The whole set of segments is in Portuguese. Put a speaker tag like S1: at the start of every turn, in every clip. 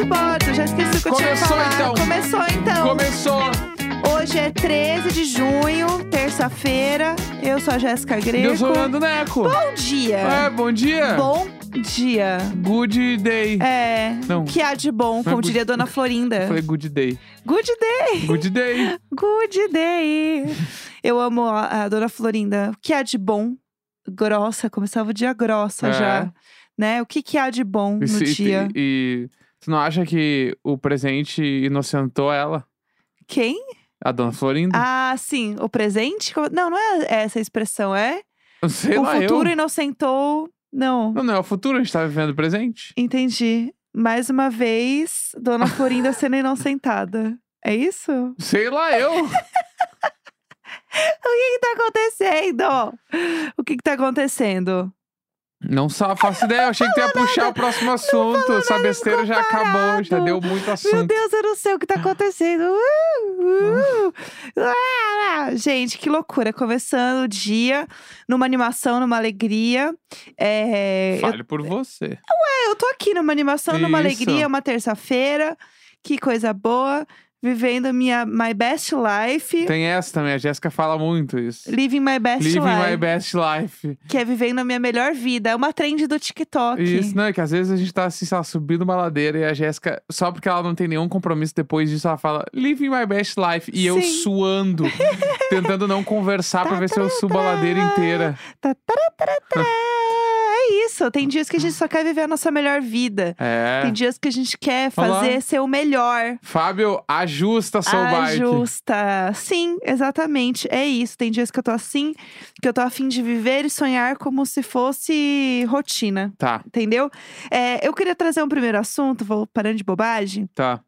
S1: De Bordo, já esqueci o que eu tinha
S2: Começou,
S1: falado.
S2: então.
S1: Começou então.
S2: Começou.
S1: Hoje é 13 de junho, terça-feira. Eu sou a Jéssica Greco.
S2: eu sou o Nando Neco.
S1: Bom dia.
S2: É, bom dia.
S1: Bom dia.
S2: Good day.
S1: É.
S2: Não.
S1: Que há de bom,
S2: é
S1: como
S2: good-
S1: diria a Dona Florinda.
S2: Eu falei good day.
S1: Good day.
S2: Good day.
S1: Good day. Eu amo a, a Dona Florinda. O que há de bom? Grossa, começava o dia grossa
S2: É.
S1: já. Né? O que, que há de bom no
S2: E,
S1: dia?
S2: e, e tu não acha que o presente inocentou ela?
S1: Quem?
S2: A dona Florinda?
S1: Ah, sim. O presente? Não, não é essa expressão, é?
S2: Sei
S1: o
S2: lá,
S1: futuro
S2: eu.
S1: inocentou. Não,
S2: Não, não é o futuro, a gente tá vivendo o presente.
S1: entendi. Mais uma vez, Dona Florinda sendo inocentada. É isso? O
S2: Sei lá, eu.
S1: que, que tá acontecendo? O que, que tá acontecendo?
S2: Não só faço ideia, eu achei que tu ia puxar o próximo assunto. Essa besteira já acabou, já deu muito
S1: Meu
S2: assunto.
S1: Deus, eu não sei o que tá acontecendo. Uh, uh. Ah, gente, que loucura. Começando o dia numa animação, numa alegria. É, eu,
S2: Fale por você.
S1: eu tô aqui numa animação, numa
S2: Isso.
S1: alegria, uma terça-feira. Que coisa boa. Vivendo a minha my best life.
S2: Tem essa também, a Jéssica fala muito isso.
S1: Living my best
S2: Living
S1: life.
S2: my best life.
S1: Que é vivendo a minha melhor vida. É uma trend do TikTok.
S2: Isso, não, é que às vezes a gente tá assim, sei lá, subindo uma ladeira e a Jéssica, só porque ela não tem nenhum compromisso depois disso, ela fala, living my best life. E eu
S1: Sim.
S2: suando, tentando não conversar pra ver se eu subo a ladeira inteira.
S1: Tá, tará, tará, tará. É isso. Tem dias que a gente só quer viver a nossa melhor vida.
S2: É.
S1: Tem dias que a gente quer fazer ser o melhor.
S2: Fábio, ajusta seu bike.
S1: Ajusta. Sim, exatamente. É isso. Tem dias que eu tô assim, que eu tô afim de viver e sonhar como se fosse rotina.
S2: Tá,
S1: Entendeu? É, eu queria trazer um primeiro assunto, vou parando de bobagem,
S2: tá,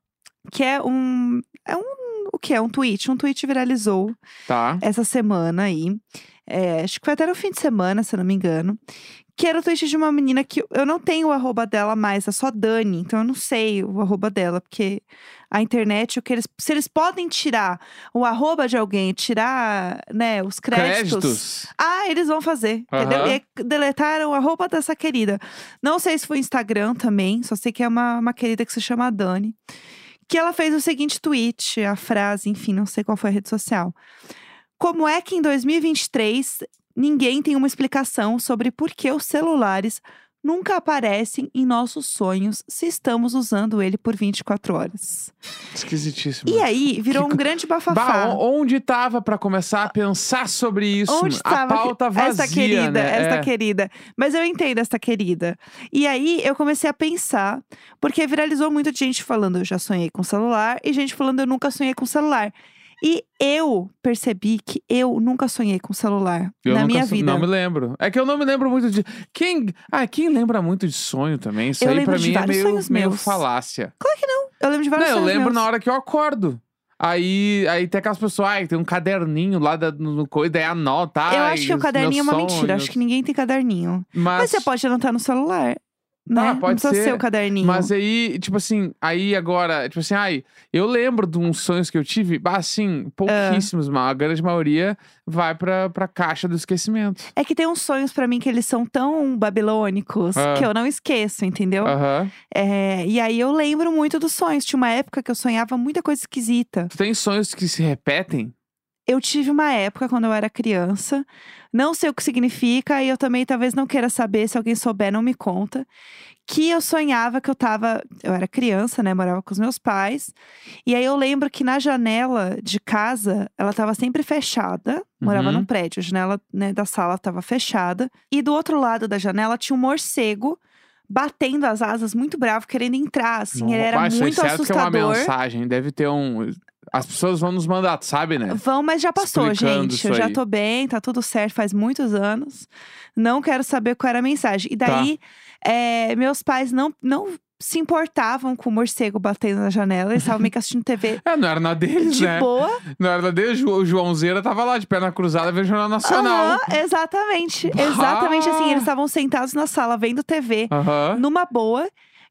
S1: que é um. É um. O que é? Um tweet. Um tweet viralizou
S2: tá.
S1: essa semana aí. É, acho que foi até no fim de semana, se eu não me engano. Que era o tweet de uma menina que eu não tenho o arroba dela mais, é só Dani. Então eu não sei o arroba dela, porque a internet, o que eles. Se eles podem tirar o arroba de alguém, tirar, né, os créditos.
S2: Créditos.
S1: Ah, eles vão fazer, entendeu?
S2: Aham.
S1: E deletaram a roupa dessa querida. Não sei se foi Instagram também, só sei que é uma, uma querida que se chama Dani. Que ela fez o seguinte tweet, a frase, enfim, não sei qual foi a rede social. Como é que em 2023 ninguém tem uma explicação sobre por que os celulares nunca aparecem em nossos sonhos se estamos usando ele por 24 horas?
S2: Esquisitíssimo.
S1: E aí, virou
S2: Que
S1: um grande
S2: Bah,
S1: bafafá.
S2: on- onde tava pra começar a pensar sobre isso?
S1: Onde
S2: a
S1: estava
S2: pauta vazia,
S1: esta querida,
S2: né?
S1: esta
S2: É.
S1: querida. Mas eu entendo esta querida. E aí eu comecei a pensar, porque viralizou muito de gente falando eu já sonhei com celular e gente falando eu nunca sonhei com celular. E eu percebi que eu nunca sonhei com celular
S2: Eu
S1: na minha vida.
S2: Não me lembro. É que eu não me lembro muito de. Quem. Ah, quem lembra muito de sonho também? Isso
S1: Eu
S2: aí pra mim é meio,
S1: sonhos
S2: meio falácia.
S1: Claro que não. Eu lembro de vários
S2: Não, eu
S1: sonhos
S2: lembro
S1: meus.
S2: na hora que eu acordo. Aí, aí tem aquelas pessoas, ai, tem um caderninho lá da, no, coisa, daí anota.
S1: Eu
S2: ai,
S1: acho que o caderninho é uma mentira. Acho
S2: sonhos.
S1: que ninguém tem caderninho.
S2: Mas,
S1: Mas você pode anotar no celular. Né?
S2: Ah,
S1: não
S2: pode
S1: ser
S2: ser,
S1: o caderninho.
S2: Mas aí, tipo assim, aí agora, tipo assim, ai, eu lembro de uns sonhos que eu tive, assim, pouquíssimos, mas a grande maioria vai pra, pra caixa do esquecimento.
S1: É que tem uns sonhos pra mim que eles são tão babilônicos
S2: Ah.
S1: que eu não esqueço, entendeu?
S2: Aham.
S1: É, e aí eu lembro muito dos sonhos. Tinha uma época que eu sonhava muita coisa esquisita.
S2: Tu tem sonhos que se repetem?
S1: Eu tive uma época quando eu era criança, não sei o que significa, e eu também talvez não queira saber, se alguém souber, não me conta. Que eu sonhava que eu tava. Eu era criança, né? Morava com os meus pais. E aí eu lembro que na janela de casa, ela tava sempre fechada. Morava
S2: Uhum.
S1: num prédio, a janela né, da sala tava fechada. E do outro lado da janela tinha um morcego batendo as asas, muito bravo, querendo entrar. Assim, ele era
S2: aí
S1: muito
S2: certo que é uma
S1: assustador.
S2: mensagem, deve ter um... As pessoas vão nos mandar, sabe, né?
S1: Vão, mas já passou,
S2: Explicando
S1: gente. Eu já
S2: aí.
S1: tô bem, tá tudo certo, faz muitos anos. Não quero saber qual era a mensagem. E
S2: Tá.
S1: daí, é, meus pais não, não se importavam com o morcego batendo na janela. Eles estavam meio que assistindo TV
S2: É, não era na deles,
S1: de
S2: né?
S1: boa.
S2: Não era na deles, o Joãozeira tava lá de perna cruzada vendo Jornal Nacional.
S1: Aham, exatamente.
S2: Bah!
S1: Exatamente assim. Eles estavam sentados na sala vendo TV,
S2: Aham.
S1: numa boa.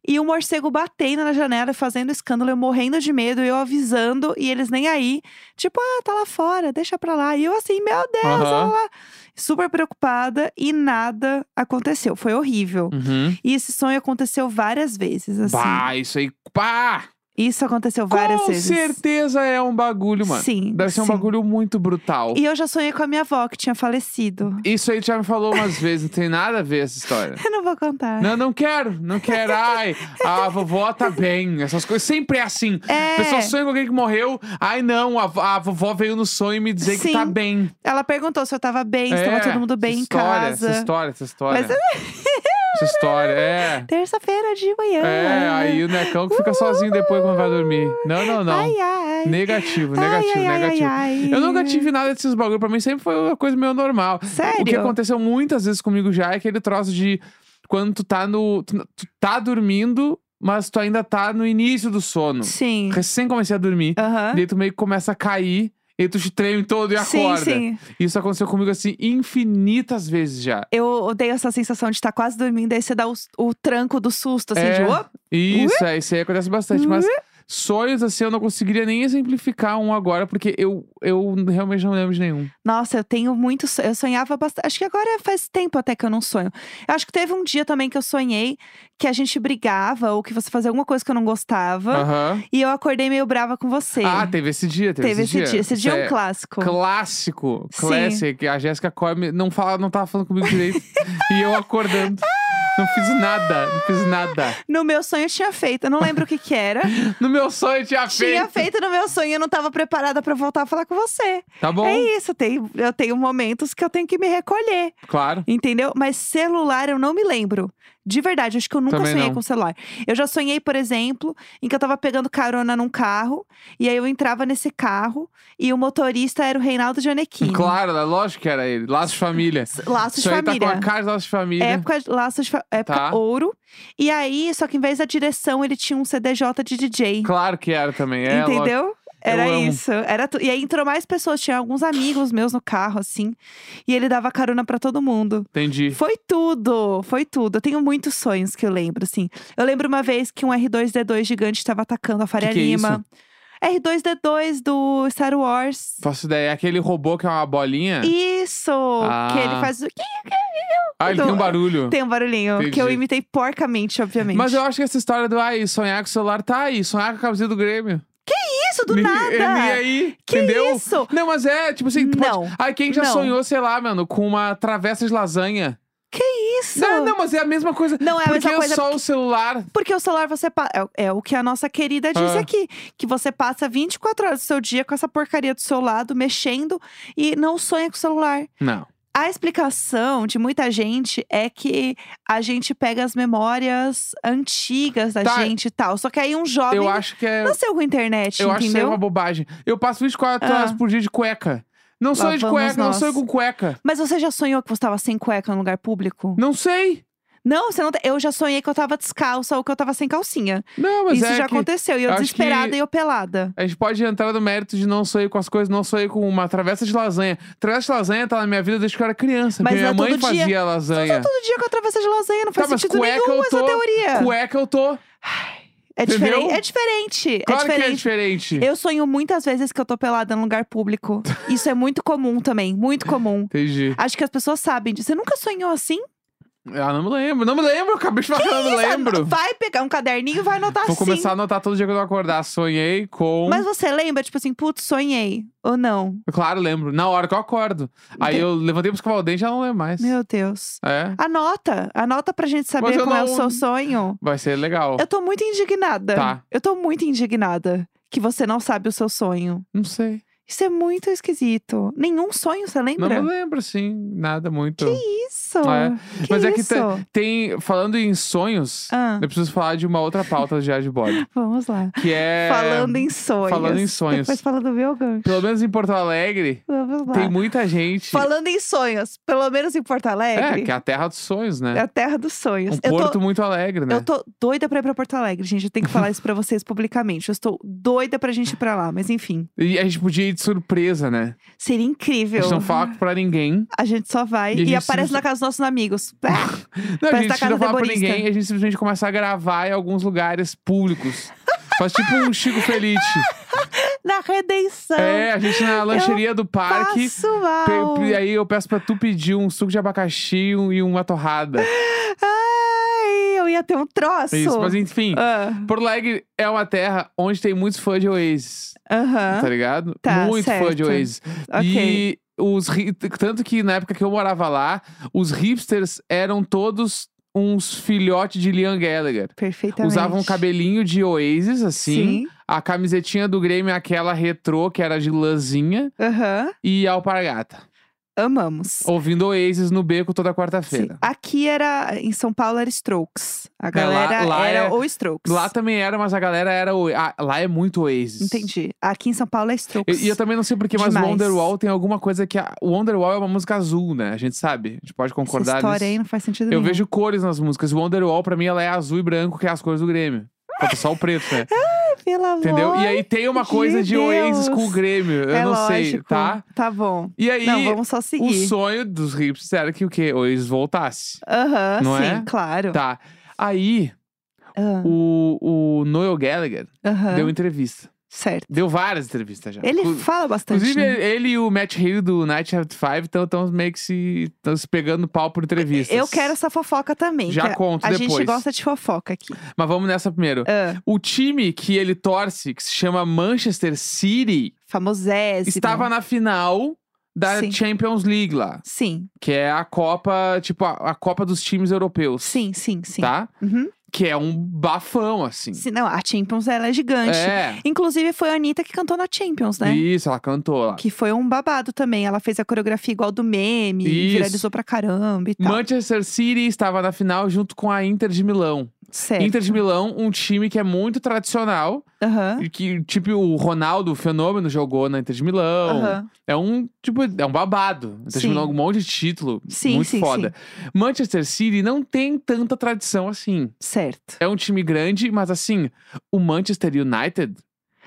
S1: E o morcego batendo na janela fazendo escândalo, eu morrendo de medo, eu avisando, e eles nem aí. Tipo, ah, tá lá fora, deixa pra lá. E eu assim, meu Deus,
S2: Aham.
S1: olha lá. super preocupada e nada aconteceu. Foi horrível.
S2: Uhum.
S1: E esse sonho aconteceu várias vezes, assim.
S2: Bah, isso aí. Pá!
S1: Isso aconteceu várias
S2: Com
S1: vezes.
S2: certeza é um bagulho, mano.
S1: Sim.
S2: Deve ser um
S1: sim.
S2: bagulho muito brutal.
S1: E eu já sonhei com a minha avó, que tinha falecido.
S2: Isso aí já me falou umas vezes, não tem nada a ver essa história.
S1: Eu não vou contar.
S2: Não, não quero, não quero. Ai, a vovó tá bem. Essas coisas sempre é assim.
S1: É.
S2: Pessoa sonha com alguém que morreu. Ai, não, a, a vovó veio no sonho me dizer que tá
S1: Sim.
S2: bem.
S1: Ela perguntou se eu tava bem, se
S2: é,
S1: tava todo mundo bem
S2: essa
S1: em
S2: história,
S1: casa.
S2: Essa história, essa história.
S1: Mas-
S2: Essa história, é.
S1: Terça-feira de manhã.
S2: É, aí o necão que fica sozinho depois quando vai dormir. Não, não, não.
S1: Ai, ai.
S2: Negativo, negativo,
S1: ai,
S2: negativo.
S1: ai, ai.
S2: Eu nunca tive nada desses bagulho. Pra mim sempre foi uma coisa meio normal.
S1: Sério?
S2: O que aconteceu muitas vezes comigo já é aquele troço de quando tu tá no. Tu, tu tá dormindo, mas tu ainda tá no início do sono.
S1: Sim.
S2: Recém comecei a dormir.
S1: Aham.
S2: Daí tu meio que começa a cair. E tu te treme todo e
S1: Sim,
S2: acorda.
S1: sim.
S2: Isso aconteceu comigo assim infinitas vezes já.
S1: Eu odeio essa sensação de estar quase dormindo, aí você dá o, o tranco do susto, assim,
S2: É.
S1: de op.
S2: Isso, é, isso aí acontece bastante. Mas sonhos, assim, eu não conseguiria nem exemplificar um agora, porque eu, eu realmente não lembro de nenhum.
S1: Nossa, eu tenho muito. so- Eu sonhava bastante. Acho que agora faz tempo até que eu não sonho. Eu acho que teve um dia também que eu sonhei que a gente brigava ou que você fazia alguma coisa que eu não gostava.
S2: Aham.
S1: E eu acordei meio brava com você.
S2: Ah, teve esse dia, teve,
S1: Teve esse dia. Esse dia é um
S2: clássico.
S1: clássico.
S2: Clássico,
S1: Sim.
S2: classic. A Jéssica come, não, fala, não tava falando comigo direito. e eu acordando. Não fiz nada, não fiz nada.
S1: No meu sonho eu tinha feito. Eu não lembro o que que era.
S2: No meu sonho tinha feito.
S1: tinha feito no meu sonho eu não tava preparada pra voltar a falar com você.
S2: Tá bom,
S1: É isso, tem, eu tenho momentos que eu tenho que me recolher.
S2: claro.
S1: Entendeu? Mas celular eu não me lembro. De verdade, acho que eu nunca
S2: Também
S1: sonhei
S2: não.
S1: com celular. Eu já sonhei, por exemplo, em que eu tava pegando carona num carro, e aí eu entrava nesse carro e o motorista era o Reinaldo Gianecchini.
S2: Claro, é lógico que era ele. Laços de família.
S1: Laços
S2: Isso
S1: de
S2: aí tá
S1: família.
S2: com a cara de laços de família.
S1: Época, laços de fa- época
S2: Tá.
S1: ouro. E aí, só que em vez da direção, ele tinha um CDJ de DJ.
S2: Claro que era também. É, lógico.
S1: Era isso. Era tu... E aí entrou mais pessoas, tinha alguns amigos meus no carro, assim. E ele dava carona pra todo mundo.
S2: Entendi.
S1: Foi tudo, foi tudo. Eu tenho muitos sonhos que eu lembro, assim. Eu lembro uma vez que um R2D2 gigante estava atacando a Faria
S2: Que que é
S1: Lima. R2D2 do Star Wars.
S2: Faço ideia. É aquele robô que é uma bolinha?
S1: Isso! Que ele
S2: Ah.
S1: faz o.
S2: Ah, ele tem um barulho.
S1: Tem um barulhinho. Que eu
S2: Entendi.
S1: imitei porcamente, obviamente.
S2: Mas eu acho que essa história do ai, sonhar com o celular tá aí. Sonhar com a camiseta do Grêmio.
S1: Isso, do
S2: Me-
S1: nada!
S2: E aí,
S1: Que
S2: entendeu?
S1: isso?
S2: Não, mas é, tipo assim,
S1: Não.
S2: pode... Ai, quem já
S1: Não.
S2: sonhou, sei lá, mano, com uma travessa de lasanha?
S1: Isso!
S2: Não, não, mas é a mesma coisa.
S1: Não é a
S2: Porque
S1: mesma coisa.
S2: só o celular.
S1: Porque o celular você pa- é, é o que a nossa querida disse
S2: Ah.
S1: aqui, que você passa 24 horas do seu dia com essa porcaria do seu lado, mexendo e não sonha com o celular.
S2: Não.
S1: A explicação de muita gente é que a gente pega as memórias antigas da
S2: Tá.
S1: gente e tal. Só que aí um jovem
S2: Eu acho que é.
S1: nasceu com internet,
S2: Eu acho que isso aí é
S1: entendeu?
S2: uma bobagem. Eu passo 24
S1: Ah.
S2: horas por dia de cueca. Não sonho de
S1: vamos
S2: cueca, não
S1: nós.
S2: sonho com cueca.
S1: Mas você já sonhou que você estava sem cueca no lugar público?
S2: Não sei.
S1: Não, você não. tem- Eu já sonhei que eu tava descalça ou que eu tava sem calcinha.
S2: Não, mas
S1: Isso
S2: é
S1: já
S2: que
S1: aconteceu. E eu
S2: acho
S1: desesperada
S2: que-
S1: e eu pelada.
S2: A gente pode entrar no mérito de não sonhar com as coisas, não sonhar com uma travessa de lasanha. Travessa de lasanha tá na minha vida desde que eu era criança.
S1: Mas
S2: minha
S1: é
S2: mãe
S1: todo dia.
S2: fazia lasanha.
S1: Todo dia com a travessa de lasanha, não faz
S2: Tá, mas
S1: sentido nenhum
S2: eu
S1: essa
S2: tô-
S1: teoria.
S2: Cueca eu tô.
S1: É
S2: Entendeu?
S1: diferente. É diferente.
S2: Claro
S1: é diferente.
S2: que é diferente.
S1: Eu sonho muitas vezes que eu tô pelada num lugar público. Isso é muito comum também, muito comum.
S2: Entendi.
S1: Acho que as pessoas sabem disso. Você nunca sonhou assim?
S2: Ah, não me lembro. Não me lembro. Acabei de falar que não me lembro.
S1: Vai pegar um caderninho e vai anotar
S2: Vou
S1: assim.
S2: começar a anotar todo dia que eu acordar. Sonhei com.
S1: Mas você lembra, tipo assim, putz, sonhei. Ou não?
S2: Claro, lembro. Na hora que eu acordo. Aí eu levantei pra escovar o dente e já não lembro mais.
S1: Meu Deus.
S2: É.
S1: Anota. Anota pra gente saber
S2: Mas eu
S1: como é o
S2: não-
S1: seu sonho.
S2: Vai ser legal.
S1: Eu tô muito indignada.
S2: Tá.
S1: Eu tô muito indignada que você não sabe o seu sonho.
S2: Não sei.
S1: Isso é muito esquisito. Nenhum sonho, você
S2: Não
S1: lembra?
S2: me lembro, sim. Nada muito.
S1: Isso.
S2: É.
S1: Que
S2: Mas é que
S1: isso?
S2: te- tem. Falando em sonhos,
S1: Ah.
S2: eu preciso falar de uma outra pauta de Diário de Bode.
S1: Vamos lá.
S2: Que é.
S1: Falando em sonhos.
S2: falando em sonhos.
S1: Depois falando do meu gancho.
S2: Pelo menos em Porto Alegre,
S1: Vamos lá.
S2: tem muita gente.
S1: Falando em sonhos, pelo menos em Porto
S2: É,
S1: Alegre,
S2: que é a terra dos sonhos,
S1: é
S2: né?
S1: a terra dos sonhos.
S2: Um
S1: eu,
S2: porto
S1: tô,
S2: muito alegre, né?
S1: eu tô doida pra ir pra Porto Alegre, gente. Eu tenho que falar isso pra vocês publicamente. Eu estou doida pra gente ir pra lá, mas enfim.
S2: E a gente podia ir de surpresa, né?
S1: Seria
S2: A
S1: incrível.
S2: gente não fala pra ninguém.
S1: A gente só vai
S2: E a
S1: e,
S2: gente
S1: aparece
S2: se-
S1: na casa nossos amigos.
S2: Não, a
S1: da
S2: gente não fala pra ninguém, a gente simplesmente começa a gravar em alguns lugares públicos. Faz tipo um Chico Felice.
S1: Na redenção.
S2: É, a gente na lancheria do parque.
S1: Passo mal.
S2: pe- E aí eu peço pra tu pedir um suco de abacaxi e um- e uma torrada.
S1: Ai, eu ia ter um troço.
S2: Isso, mas enfim.
S1: Ah,
S2: Porto Alegre é uma terra onde tem muitos fãs de Oasis,
S1: Aham.
S2: tá ligado?
S1: Tá,
S2: Muito fã de
S1: certo.
S2: Oasis.
S1: Ok.
S2: Os tanto que na época que eu morava lá, os hipsters eram todos uns filhotes de Liam Gallagher.
S1: Perfeitamente.
S2: Usavam um cabelinho de Oasis, assim.
S1: Sim.
S2: A camisetinha do Grêmio, aquela retrô, que era de lãzinha.
S1: Aham.
S2: E alpargata.
S1: Amamos.
S2: Ouvindo Oasis no beco toda
S1: Sim.
S2: quarta-feira.
S1: Aqui era, em São Paulo era Strokes. A
S2: lá-
S1: galera
S2: lá
S1: era
S2: é-
S1: o Strokes.
S2: Lá também era, mas a galera era. o- ah, lá é muito Oasis.
S1: Entendi. Aqui em São Paulo é Strokes.
S2: E, e eu também não sei porquê, mas
S1: Demais.
S2: Wonderwall tem alguma coisa que. A, o Wonderwall é uma música azul, né? A gente sabe. A gente pode
S1: Essa
S2: concordar
S1: história aí
S2: nisso.
S1: não faz sentido
S2: Eu
S1: nenhum.
S2: vejo cores nas músicas. Wonderwall, pra mim, ela é azul e branco, que é as cores do Grêmio. Falta só o preto, né?
S1: Pelo amor
S2: Entendeu? E aí tem uma
S1: de
S2: coisa de Oasis com o. Grêmio. Eu
S1: é
S2: não sei,
S1: lógico.
S2: tá?
S1: Tá bom.
S2: E aí,
S1: Não, vamos só
S2: o
S1: seguir.
S2: sonho dos hipsters era que o quê? Oasis voltasse.
S1: Aham,
S2: não
S1: sim,
S2: é?
S1: claro.
S2: Tá. Aí,
S1: Ah,
S2: o, o Noel Gallagher
S1: aham,
S2: deu entrevista.
S1: Certo.
S2: Deu várias entrevistas já.
S1: Ele fala bastante.
S2: Inclusive,
S1: né?
S2: ele, e o Matt Healy do Night After Five estão meio que se, tão se pegando pau por entrevistas.
S1: Eu quero essa fofoca também.
S2: Já
S1: a-
S2: conto
S1: A
S2: depois.
S1: gente gosta de fofoca aqui.
S2: Mas vamos nessa primeiro.
S1: Ah,
S2: O time que ele torce, que se chama Manchester City,
S1: famosésimo.
S2: estava na final da
S1: Sim.
S2: Champions League lá.
S1: Sim,
S2: Que é a Copa, tipo, a, a Copa dos times europeus.
S1: sim, sim, sim.
S2: Tá?
S1: Uhum.
S2: Que é um bafão, assim.
S1: Sim, Não, a Champions ela é gigante.
S2: É.
S1: Inclusive, foi a Anitta que cantou na Champions, né?
S2: Isso, ela cantou.
S1: Que foi um babado também. Ela fez a coreografia igual do meme,
S2: Isso.
S1: viralizou pra caramba e tal.
S2: Manchester City estava na final junto com a Inter de Milão.
S1: Certo.
S2: Inter de Milão, um time que é muito tradicional. E Que, tipo, o Ronaldo, o fenômeno, jogou na Inter de Milão.
S1: Aham.
S2: É um, tipo, é um babado. Inter de
S1: Sim.
S2: Milão, um monte de título.
S1: Sim,
S2: muito
S1: sim,
S2: foda. Manchester City não tem tanta tradição assim.
S1: Certo.
S2: É um time grande, mas assim, o Manchester United,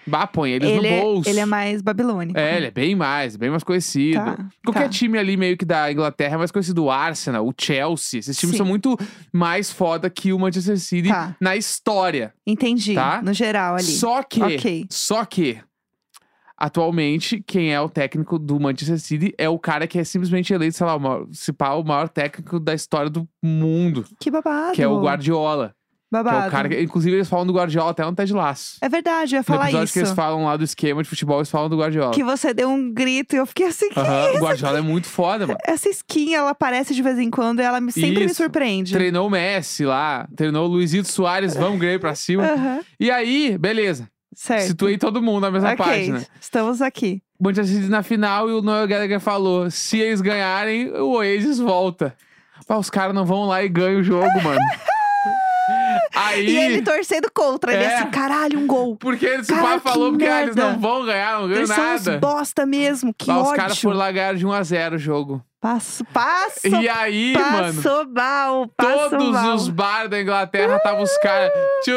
S2: bah, põe eles
S1: Ele
S2: no
S1: é,
S2: bolso.
S1: ele é mais babilônico.
S2: É, ele é bem mais, bem mais conhecido.
S1: Tá,
S2: Qualquer
S1: tá.
S2: time ali meio que da Inglaterra é mais conhecido. O Arsenal, o Chelsea. Esses times
S1: Sim.
S2: são muito mais foda que o Manchester City
S1: Tá.
S2: na história.
S1: Entendi.
S2: Tá?
S1: No geral ali.
S2: Só que,
S1: Ok.
S2: só que, atualmente, quem é o técnico do Manchester City é o cara que é simplesmente eleito, sei lá, o maior, se pá, o maior técnico da história do mundo.
S1: Que babado.
S2: Que é o Guardiola.
S1: Babado.
S2: Que é o cara que, inclusive, eles falam do Guardiola até no Ted Laço.
S1: É verdade, eu ia
S2: No
S1: falar
S2: episódio
S1: isso.
S2: que eles falam lá do esquema de futebol, eles falam do Guardiola.
S1: Que você deu um grito e eu fiquei assim, que
S2: o Guardiola é muito foda, mano.
S1: essa skin, ela aparece de vez em quando e ela me- sempre me
S2: Isso.
S1: surpreende.
S2: Treinou o Messi lá, treinou o Luizito Soares, vamos Grêmio pra cima. E aí, beleza.
S1: certo.
S2: Situei todo mundo na mesma
S1: ok,
S2: página.
S1: estamos aqui.
S2: Manchester City na final e o Noel Gallagher falou: se eles ganharem, o Oasis volta. Pá, os caras não vão lá e ganham o jogo, mano. Aí.
S1: E ele torcendo contra, ele
S2: É.
S1: assim, caralho, um gol.
S2: Porque ele, o
S1: Cara,
S2: pai
S1: que
S2: falou porque ah, eles não vão ganhar, não ganham
S1: Eles são uns
S2: nada.
S1: bosta mesmo, que
S2: os
S1: ódio.
S2: caras foram lá ganhar de 1x0 o jogo.
S1: Passo, passo,
S2: E aí, mano.
S1: passo mal,
S2: Todos
S1: mal.
S2: os bar da Inglaterra estavam os caras.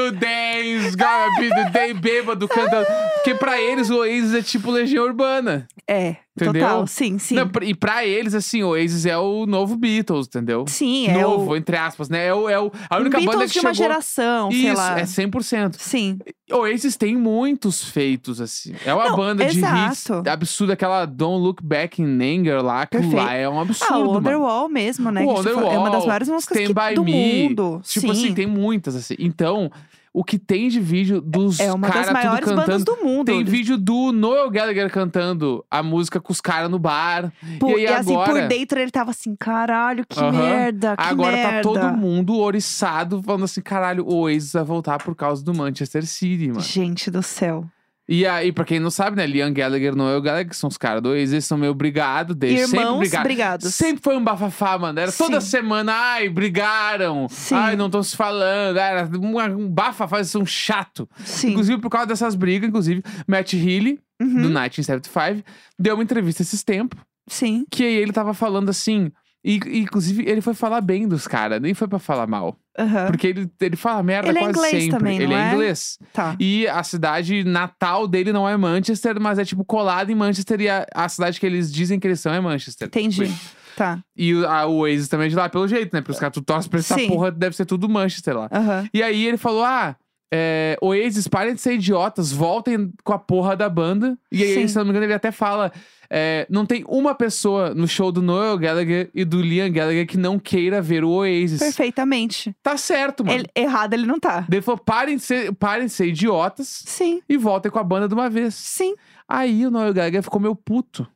S2: Today's gonna be the day bêbado cantando. Porque pra eles o Oasis é tipo Legião Urbana.
S1: É,
S2: Entendeu?
S1: total, sim, sim.
S2: Não, e pra eles, assim, o Oasis é o novo Beatles, entendeu?
S1: Sim, é
S2: novo,
S1: o
S2: entre aspas, né? É, o, é o, a
S1: um
S2: única
S1: Beatles
S2: banda que chegou...
S1: geração,
S2: Isso,
S1: sei lá.
S2: é 100%.
S1: Sim,
S2: Oasis tem muitos feitos, assim. É uma
S1: Não,
S2: banda de hits
S1: exato.
S2: absurda. Aquela Don't Look Back in Anger lá, que
S1: Perfeito.
S2: lá é um absurdo,
S1: ah, o. Wonderwall mesmo, né?
S2: O
S1: falou, é uma das
S2: Wonderwall,
S1: maiores músicas
S2: Stand
S1: que,
S2: By
S1: do
S2: Me.
S1: mundo.
S2: Tipo
S1: sim.
S2: assim, tem muitas, assim. Então, o que tem de vídeo dos
S1: É uma das
S2: caras tudo
S1: maiores
S2: cantando...
S1: bandas do mundo.
S2: Tem vídeo do Noel Gallagher cantando a música com os caras no bar.
S1: Por-
S2: e aí
S1: e assim,
S2: agora...
S1: por dentro ele tava assim, caralho, que
S2: Aham.
S1: merda, que
S2: Agora
S1: merda.
S2: tá todo mundo oriçado, falando assim, caralho, o Oasis vai voltar por causa do Manchester City, mano.
S1: Gente do céu.
S2: E aí, pra quem não sabe, né, Liam Gallagher Noel Gallagher, que são os caras do eles são meio brigados, desde sempre
S1: Irmãos
S2: brigados. Sempre foi um bafafá, mano. Era toda
S1: Sim.
S2: semana, ai, brigaram.
S1: Sim.
S2: Ai, não estão se falando. Era um, um bafafá, eles são chato.
S1: Sim.
S2: Inclusive, por causa dessas brigas, inclusive, Matt Healy,
S1: Uhum,
S2: do 1975, deu uma entrevista esses tempos,
S1: Sim.
S2: que aí ele tava falando assim. E, inclusive, ele foi falar bem dos caras, nem foi pra falar mal.
S1: aham.
S2: Porque ele, ele fala merda
S1: Ele é
S2: quase
S1: inglês
S2: sempre.
S1: também,
S2: ele
S1: não
S2: é
S1: é?
S2: inglês.
S1: Tá.
S2: E a cidade natal dele não é Manchester, mas é tipo colado em Manchester e a, a cidade que eles dizem que eles são é Manchester.
S1: Entendi.
S2: Tipo,
S1: Tá.
S2: E o- a, Oasis também é de lá, pelo jeito, né? Porque os caras tu torce pra essa
S1: Sim.
S2: porra, deve ser tudo Manchester lá.
S1: Aham.
S2: E aí ele falou: ah, é, Oasis, parem de ser idiotas, voltem com a porra da banda. E aí,
S1: Sim.
S2: se não me engano, ele até fala: é, não tem uma pessoa no show do Noel Gallagher e do Liam Gallagher que não queira ver o Oasis.
S1: Perfeitamente.
S2: Tá certo, mano.
S1: Ele- errado ele não tá.
S2: Ele falou: parem de, ser, parem de ser idiotas
S1: Sim,
S2: e voltem com a banda de uma vez.
S1: sim.
S2: Aí o Noel Gallagher ficou meio puto.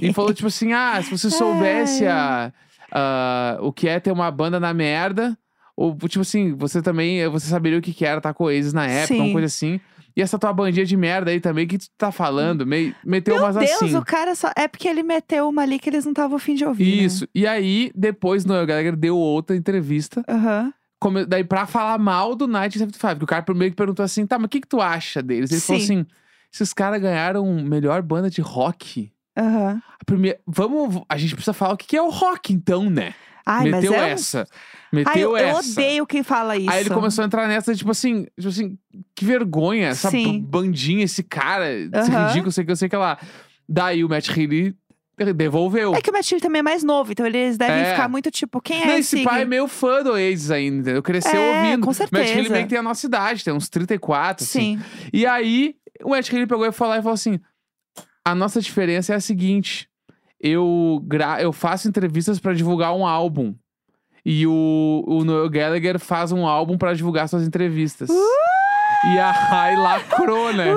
S2: E falou, tipo assim: ah, se você soubesse a, a- o que é ter uma banda na merda, ou tipo assim, você também, você saberia o que que era estar com Oasis na época,
S1: Sim.
S2: uma coisa assim. E essa tua bandinha de merda aí também, que tu tá falando, meio, meteu
S1: Meu
S2: umas
S1: Deus,
S2: assim.
S1: o cara só. É porque ele meteu uma ali que eles não estavam afim de ouvir. né?
S2: Isso. E aí, depois Noel Gallagher deu outra entrevista,
S1: Aham.
S2: come- daí pra falar mal do 1975, que o cara primeiro que perguntou assim, tá, mas o que que tu acha deles? Ele falou
S1: Sim.
S2: assim, esses caras ganharam melhor banda de rock. A primeira, vamos, a gente precisa falar o que que é o rock então, né?
S1: Ai,
S2: Meteu
S1: mas é um-
S2: essa.
S1: Ai,
S2: Meteu
S1: eu, eu
S2: essa.
S1: odeio quem fala isso.
S2: Aí ele começou a entrar nessa, tipo assim, tipo assim, que vergonha, essa
S1: Sim.
S2: bandinha, esse cara, esse
S1: Aham.
S2: ridículo, sei que eu sei que lá. Daí o Matt Healy devolveu.
S1: É que o Matt Healy também é mais novo, então eles devem
S2: É.
S1: ficar muito tipo, quem é
S2: Não,
S1: esse?
S2: esse pai é meio fã do Oasis ainda, entendeu? Cresceu
S1: É,
S2: ouvindo.
S1: com
S2: O Matt Healy
S1: certeza.
S2: meio que tem a nossa idade, tem uns 34, assim.
S1: Sim.
S2: E aí, o Matt Healy pegou e falou e falou assim: a nossa diferença é a seguinte: eu, gra eu faço entrevistas pra divulgar um álbum. E o, o Noel Gallagher faz um álbum pra divulgar suas entrevistas. E a Rai lacrou, né?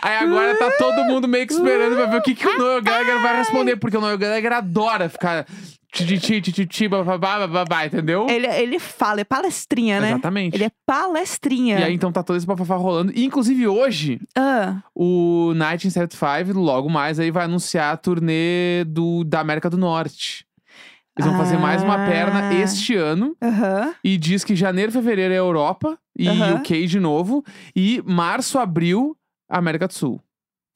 S2: Aí agora tá todo mundo meio que esperando pra ver o que, que o Noel Gallagher vai responder, porque o Noel Gallagher adora ficar entendeu?
S1: Ele, ele fala, é palestrinha, né?
S2: Exatamente.
S1: Ele é palestrinha.
S2: E aí então tá todo esse bafafá rolando. E, inclusive hoje,
S1: Ah,
S2: o 1975, logo mais, aí vai anunciar a turnê do, da América do Norte. Eles vão fazer mais uma perna
S1: Ah.
S2: este ano. E diz que janeiro, fevereiro é Europa e
S1: Aham.
S2: UK de novo. E março, abril, América do Sul.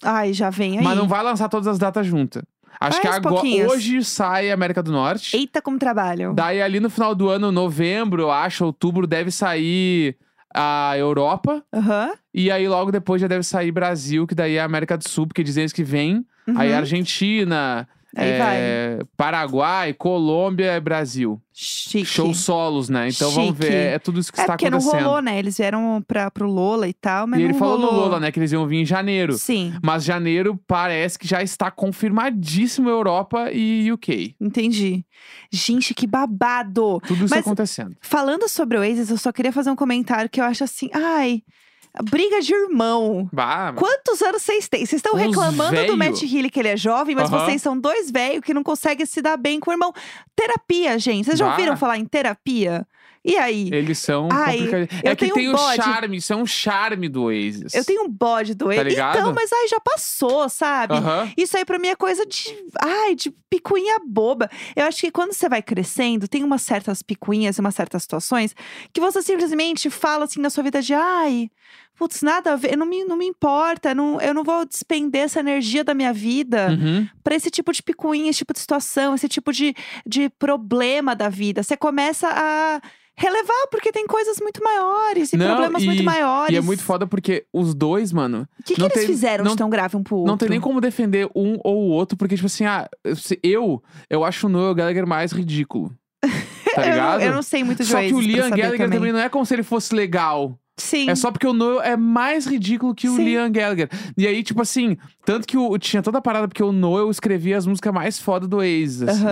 S1: Ai, já vem aí.
S2: Mas não vai lançar todas as datas juntas. Acho
S1: Vai
S2: que agora,
S1: pouquinhos.
S2: hoje sai América do Norte.
S1: Eita, como trabalham.
S2: Daí ali no final do ano, novembro, eu acho, outubro, deve sair a Europa.
S1: Aham.
S2: E aí logo depois já deve sair Brasil, que daí é a América do Sul, porque dizem eles que vem. Aí
S1: Uhum.
S2: Argentina,
S1: Aí
S2: é, Paraguai, Colômbia e Brasil.
S1: Chique.
S2: Show solos, né? Então vamos
S1: Chique.
S2: ver, é tudo isso que
S1: É
S2: está
S1: porque não
S2: acontecendo.
S1: rolou, né? Eles vieram pra, pro Lola e tal, mas
S2: e ele falou
S1: rolou.
S2: no Lola, né, que eles iam vir em janeiro.
S1: Sim,
S2: Mas janeiro parece que já está confirmadíssimo Europa e UK.
S1: entendi. Gente, que babado!
S2: Tudo isso
S1: Mas-
S2: acontecendo.
S1: Falando sobre o Oasis, eu só queria fazer um comentário que eu acho assim, ai, briga de irmão.
S2: Bah,
S1: Quantos anos vocês têm? Vocês estão
S2: Uns
S1: reclamando
S2: velho.
S1: do Matt Healy que ele é jovem, mas
S2: Aham.
S1: vocês são dois velhos que não conseguem se dar bem com o irmão. Terapia, gente. Vocês já
S2: Bah.
S1: ouviram falar em terapia? E aí?
S2: eles são
S1: Ai,
S2: complicadinhos.
S1: eu
S2: É que tem
S1: um
S2: o charme, isso é um charme do Oasis.
S1: Eu tenho um bode do ele.
S2: ligado?
S1: então, mas ai, já passou, sabe?
S2: Aham.
S1: Isso aí pra mim é coisa de. Ai, de picuinha boba. Eu acho que quando você vai crescendo, tem umas certas picuinhas e umas certas situações que você simplesmente fala assim na sua vida de ai. Putz, nada a ver, não me, não me importa, não, eu não vou despender essa energia da minha vida
S2: Uhum.
S1: pra esse tipo de picuinha, esse tipo de situação, esse tipo de, de problema da vida. Você começa a relevar, porque tem coisas muito maiores e
S2: Não,
S1: problemas muito
S2: e-
S1: maiores.
S2: E é muito foda porque os dois, mano,
S1: O que, que
S2: não
S1: eles
S2: tem-
S1: fizeram
S2: não-
S1: de tão grave um pro outro?
S2: não tem nem como defender um ou o outro, porque, tipo assim, ah, eu, eu acho o Noel Gallagher mais ridículo. Tá
S1: eu, não,
S2: ligado?
S1: eu não sei muito de
S2: Só que o Liam Gallagher também.
S1: também
S2: não é como se ele fosse legal.
S1: Sim.
S2: É só porque o Noel é mais ridículo que o
S1: Sim.
S2: Liam Gallagher. E aí, tipo assim, tanto que o, tinha toda a parada, porque o Noel escrevia as músicas mais foda do Oasis. assim.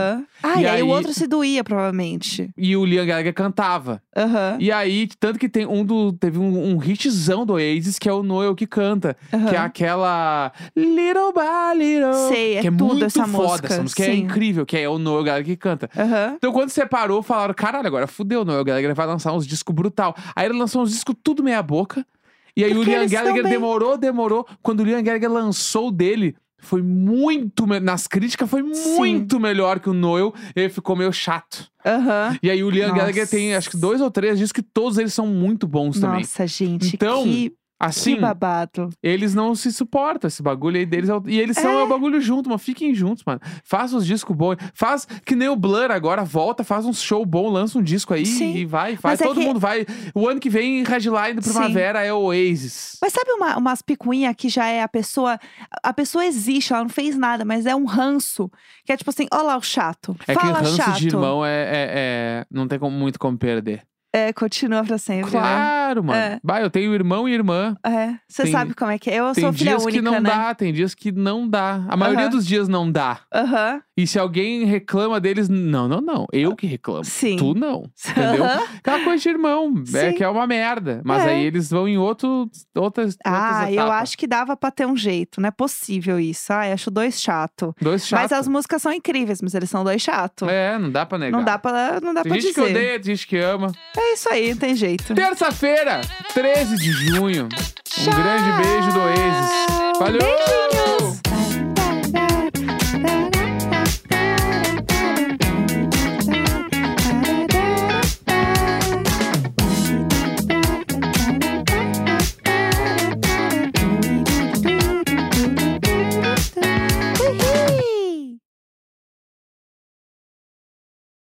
S1: Ah,
S2: E
S1: e aí, o
S2: aí-
S1: outro se doía, provavelmente.
S2: E o Liam Gallagher cantava.
S1: Aham.
S2: E aí, tanto que tem um do. Teve um, um hitzão do Oasis, que é o Noel que canta.
S1: aham.
S2: Que é aquela. Little by Little.
S1: Sei, é
S2: que é
S1: tudo
S2: muito
S1: essa
S2: foda.
S1: música,
S2: Essa música é
S1: sim.
S2: incrível, que é o Noel Gallagher que canta.
S1: Aham.
S2: Então, quando separou, falaram: caralho, agora fudeu, o Noel Gallagher vai lançar uns discos brutal. Aí ele lançou uns discos tudo meia-boca. E aí
S1: Porque
S2: o Liam Gallagher
S1: bem.
S2: demorou, demorou. Quando o Liam Gallagher lançou o dele. Foi muito. me- Nas críticas, foi
S1: Sim.
S2: muito melhor que o Noel. Ele ficou meio chato.
S1: Aham.
S2: E aí o Liam
S1: Nossa.
S2: Gallagher tem, acho que dois ou três discos que todos eles são muito bons também.
S1: Nossa, gente.
S2: Então,
S1: que,
S2: Assim,
S1: que babado.
S2: eles não se suportam, esse bagulho aí deles. é E eles são
S1: É.
S2: o bagulho junto, mas fiquem juntos, mano. Faz os discos bons. Faz que nem o Blur agora, volta, faz um show bom, lança um disco aí
S1: Sim.
S2: e vai, vai.
S1: Mas é
S2: Todo
S1: que-
S2: mundo vai. O ano que vem, Headline do
S1: Sim.
S2: Primavera é o Oasis.
S1: Mas sabe uma, umas picuinha que já é a pessoa. A pessoa existe, ela não fez nada, mas é um ranço. Que é tipo assim, ó lá o chato.
S2: É
S1: Fala
S2: que ranço
S1: chato.
S2: de irmão é, é- é- Não tem como- muito como perder.
S1: É, continua pra sempre, né?
S2: Claro, mano.
S1: É.
S2: Bah, eu tenho irmão e irmã.
S1: É, você
S2: Tem-
S1: sabe como é que é. Eu
S2: Tem
S1: sou filha
S2: dias
S1: única,
S2: que não
S1: né?
S2: dá, tem dias que não dá. A maioria
S1: Aham.
S2: dos dias não dá.
S1: Aham,
S2: E se alguém reclama deles, não, não, não. Eu que reclamo.
S1: sim.
S2: Tu não. Entendeu?
S1: Aham.
S2: Aquela coisa de irmão. É
S1: Sim.
S2: que é uma merda. Mas
S1: É.
S2: aí eles vão em outro, outras,
S1: Ah,
S2: outras
S1: eu acho que dava pra ter um jeito. Não é possível isso. Ai, acho dois chato.
S2: Dois chatos.
S1: Mas as músicas são incríveis, mas eles são dois chato.
S2: É, não dá pra negar.
S1: não dá pra, não dá
S2: Tem
S1: pra
S2: gente
S1: dizer.
S2: que odeia, tem gente que ama.
S1: É isso aí, não tem jeito.
S2: Terça-feira, 13 de junho. Um
S1: Tchau.
S2: grande beijo do Oasis. Valeu!
S1: Beijinho!